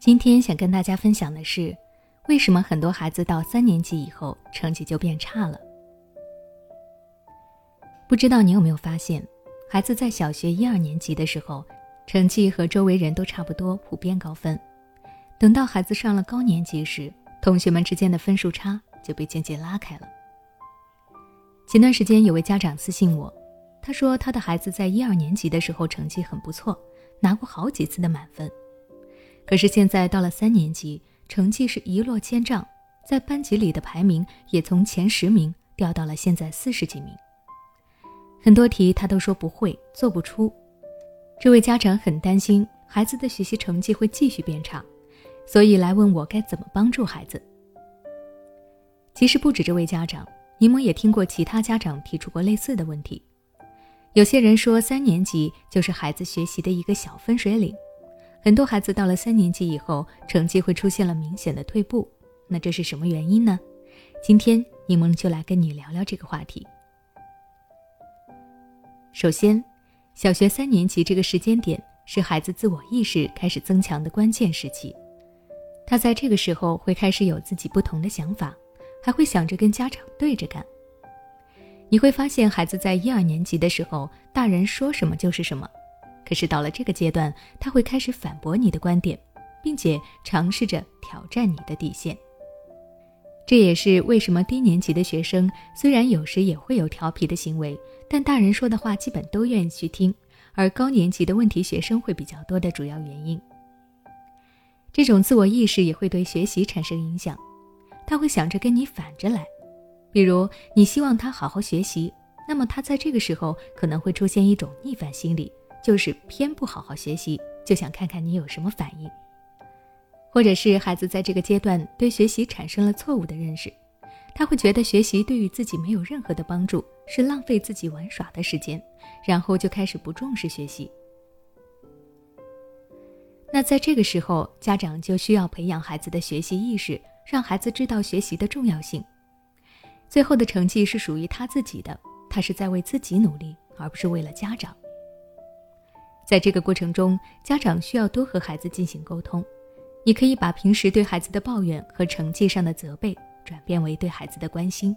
今天想跟大家分享的是，为什么很多孩子到三年级以后成绩就变差了？不知道你有没有发现，孩子在小学一二年级的时候，成绩和周围人都差不多，普遍高分。等到孩子上了高年级时，同学们之间的分数差就被渐渐拉开了。前段时间有位家长私信我，他说他的孩子在一二年级的时候成绩很不错，拿过好几次的满分。可是现在到了三年级，成绩是一落千丈，在班级里的排名也从前十名掉到了现在四十几名。很多题他都说不会，做不出。这位家长很担心孩子的学习成绩会继续变差，所以来问我该怎么帮助孩子。其实不止这位家长，柠檬也听过其他家长提出过类似的问题。有些人说三年级就是孩子学习的一个小分水岭。很多孩子到了三年级以后，成绩会出现了明显的退步，那这是什么原因呢？今天柠檬就来跟你聊聊这个话题。首先，小学三年级这个时间点是孩子自我意识开始增强的关键时期，他在这个时候会开始有自己不同的想法，还会想着跟家长对着干。你会发现，孩子在一二年级的时候，大人说什么就是什么。可是到了这个阶段，他会开始反驳你的观点，并且尝试着挑战你的底线。这也是为什么低年级的学生虽然有时也会有调皮的行为，但大人说的话基本都愿意去听，而高年级的问题学生会比较多的主要原因。这种自我意识也会对学习产生影响，他会想着跟你反着来，比如你希望他好好学习，那么他在这个时候可能会出现一种逆反心理。就是偏不好好学习，就想看看你有什么反应，或者是孩子在这个阶段对学习产生了错误的认识，他会觉得学习对于自己没有任何的帮助，是浪费自己玩耍的时间，然后就开始不重视学习。那在这个时候，家长就需要培养孩子的学习意识，让孩子知道学习的重要性。最后的成绩是属于他自己的，他是在为自己努力，而不是为了家长。在这个过程中，家长需要多和孩子进行沟通。你可以把平时对孩子的抱怨和成绩上的责备转变为对孩子的关心，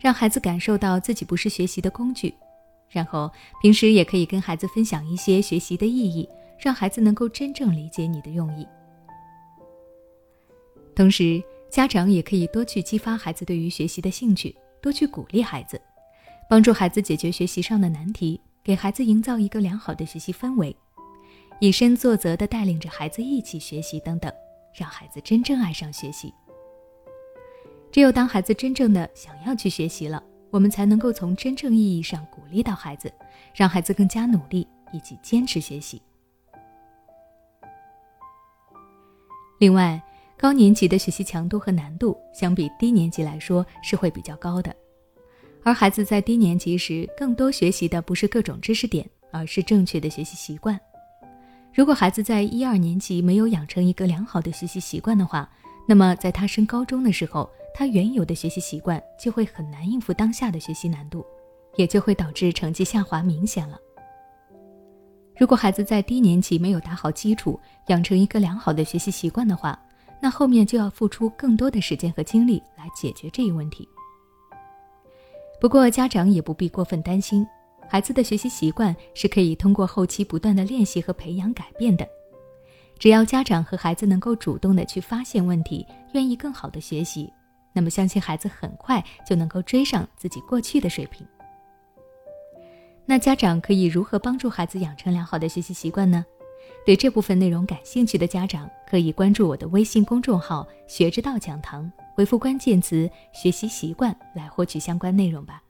让孩子感受到自己不是学习的工具。然后平时也可以跟孩子分享一些学习的意义，让孩子能够真正理解你的用意。同时，家长也可以多去激发孩子对于学习的兴趣，多去鼓励孩子，帮助孩子解决学习上的难题。给孩子营造一个良好的学习氛围，以身作则的带领着孩子一起学习等等，让孩子真正爱上学习。只有当孩子真正的想要去学习了，我们才能够从真正意义上鼓励到孩子，让孩子更加努力以及坚持学习。另外，高年级的学习强度和难度相比低年级来说是会比较高的。而孩子在低年级时，更多学习的不是各种知识点，而是正确的学习习惯。如果孩子在一二年级没有养成一个良好的学习习惯的话，那么在他升高中的时候，他原有的学习习惯就会很难应付当下的学习难度，也就会导致成绩下滑明显了。如果孩子在低年级没有打好基础，养成一个良好的学习习惯的话，那后面就要付出更多的时间和精力来解决这一问题。不过，家长也不必过分担心，孩子的学习习惯是可以通过后期不断的练习和培养改变的。只要家长和孩子能够主动的去发现问题，愿意更好的学习，那么相信孩子很快就能够追上自己过去的水平。那家长可以如何帮助孩子养成良好的学习习惯呢？对这部分内容感兴趣的家长，可以关注我的微信公众号“学之道讲堂”。回复关键词“学习习惯”来获取相关内容吧。